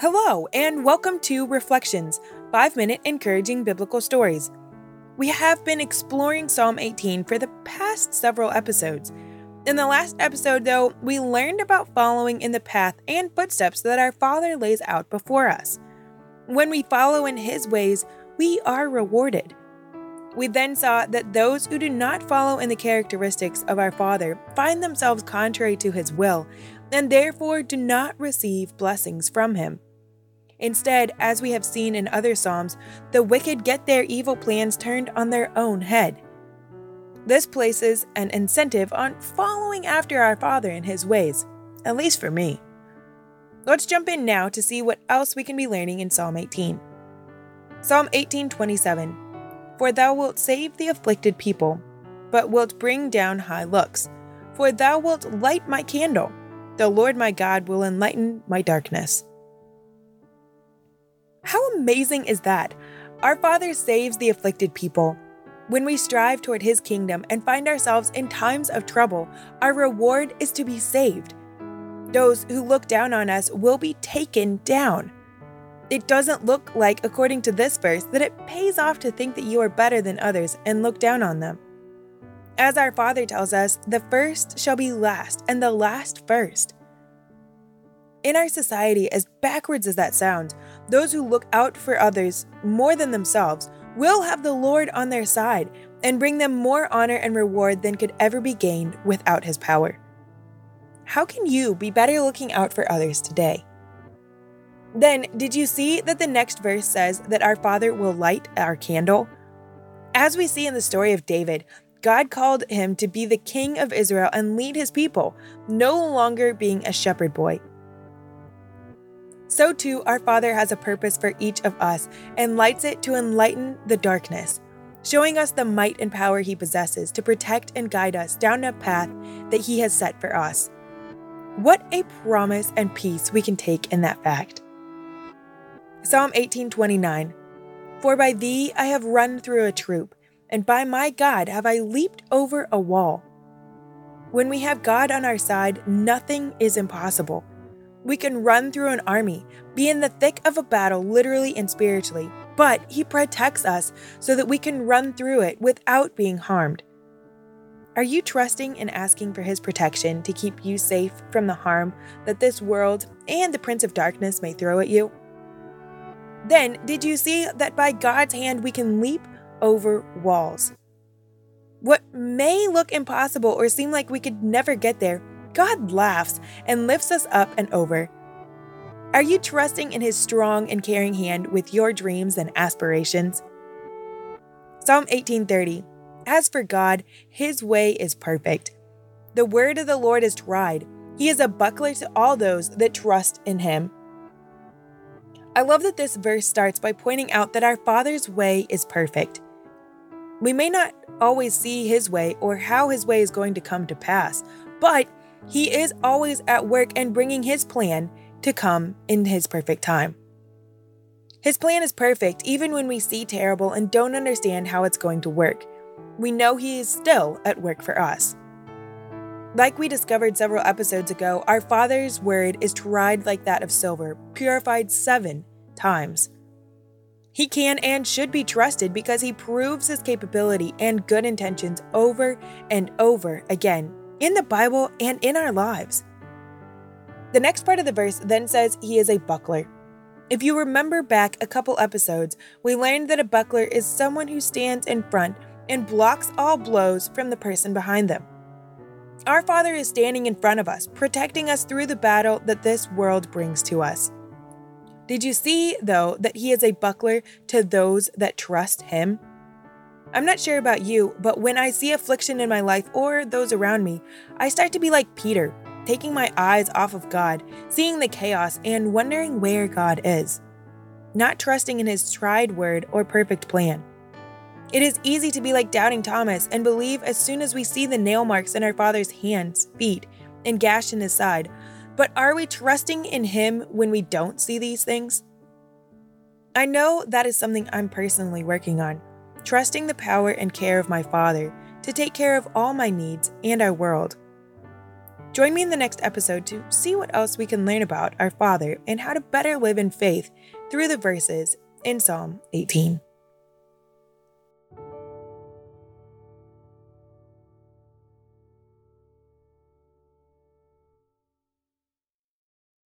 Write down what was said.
Hello, and welcome to Reflections 5 Minute Encouraging Biblical Stories. We have been exploring Psalm 18 for the past several episodes. In the last episode, though, we learned about following in the path and footsteps that our Father lays out before us. When we follow in His ways, we are rewarded. We then saw that those who do not follow in the characteristics of our Father find themselves contrary to His will, and therefore do not receive blessings from Him. Instead, as we have seen in other Psalms, the wicked get their evil plans turned on their own head. This places an incentive on following after our Father in His ways, at least for me. Let's jump in now to see what else we can be learning in Psalm 18. Psalm 18:27 For thou wilt save the afflicted people, but wilt bring down high looks. For thou wilt light my candle. The Lord my God will enlighten my darkness. How amazing is that? Our Father saves the afflicted people. When we strive toward His kingdom and find ourselves in times of trouble, our reward is to be saved. Those who look down on us will be taken down. It doesn't look like, according to this verse, that it pays off to think that you are better than others and look down on them. As our Father tells us, the first shall be last, and the last first. In our society, as backwards as that sounds, those who look out for others more than themselves will have the Lord on their side and bring them more honor and reward than could ever be gained without his power. How can you be better looking out for others today? Then, did you see that the next verse says that our Father will light our candle? As we see in the story of David, God called him to be the king of Israel and lead his people, no longer being a shepherd boy. So too, our Father has a purpose for each of us and lights it to enlighten the darkness, showing us the might and power He possesses to protect and guide us down a path that He has set for us. What a promise and peace we can take in that fact. Psalm 18:29 For by thee I have run through a troop, and by my God have I leaped over a wall. When we have God on our side, nothing is impossible. We can run through an army, be in the thick of a battle, literally and spiritually, but He protects us so that we can run through it without being harmed. Are you trusting and asking for His protection to keep you safe from the harm that this world and the Prince of Darkness may throw at you? Then, did you see that by God's hand we can leap over walls? What may look impossible or seem like we could never get there God laughs and lifts us up and over. Are you trusting in His strong and caring hand with your dreams and aspirations? Psalm 18:30 As for God, His way is perfect. The word of the Lord is tried. He is a buckler to all those that trust in Him. I love that this verse starts by pointing out that our Father's way is perfect. We may not always see His way or how His way is going to come to pass, but he is always at work and bringing His plan to come in His perfect time. His plan is perfect even when we see terrible and don't understand how it's going to work. We know He is still at work for us. Like we discovered several episodes ago, our Father's word is tried like that of silver, purified seven times. He can and should be trusted because he proves his capability and good intentions over and over again in the Bible and in our lives. The next part of the verse then says he is a buckler. If you remember back a couple episodes, we learned that a buckler is someone who stands in front and blocks all blows from the person behind them. Our Father is standing in front of us, protecting us through the battle that this world brings to us. Did you see, though, that He is a buckler to those that trust Him? I'm not sure about you, but when I see affliction in my life or those around me, I start to be like Peter, taking my eyes off of God, seeing the chaos, and wondering where God is, not trusting in His tried word or perfect plan. It is easy to be like doubting Thomas and believe as soon as we see the nail marks in our Father's hands, feet, and gash in His side. But are we trusting in Him when we don't see these things? I know that is something I'm personally working on trusting the power and care of my Father to take care of all my needs and our world. Join me in the next episode to see what else we can learn about our Father and how to better live in faith through the verses in Psalm 18.